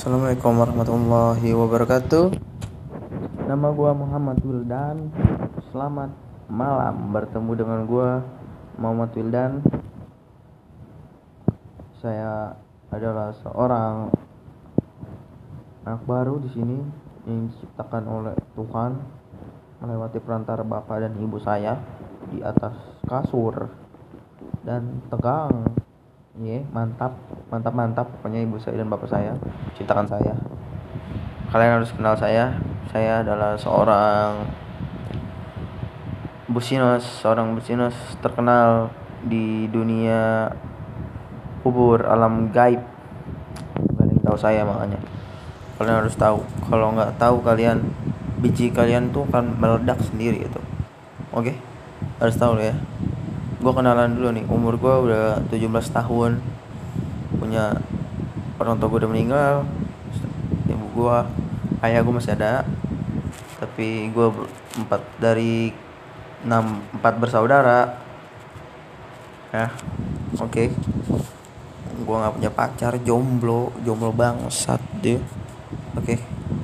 Assalamualaikum warahmatullahi wabarakatuh. Nama gua Muhammad Wildan. Selamat malam. Bertemu dengan gua Muhammad Wildan. Saya adalah seorang anak baru di sini yang diciptakan oleh Tuhan melewati perantara bapak dan ibu saya di atas kasur dan tegang Iya, yeah, mantap, mantap, mantap. Pokoknya ibu saya dan bapak saya ciptakan saya. Kalian harus kenal saya. Saya adalah seorang businos, seorang businos terkenal di dunia kubur alam gaib. Kalian tahu saya makanya. Kalian harus tahu. Kalau nggak tahu kalian biji kalian tuh akan meledak sendiri itu. Oke, harus tahu ya gue kenalan dulu nih. Umur gue udah 17 tahun. Punya orang tua gue udah meninggal. Ibu gue ayah gue masih ada. Tapi gue empat dari enam empat bersaudara. Ya oke. Okay. gue nggak punya pacar jomblo jomblo bangsat deh oke. okay.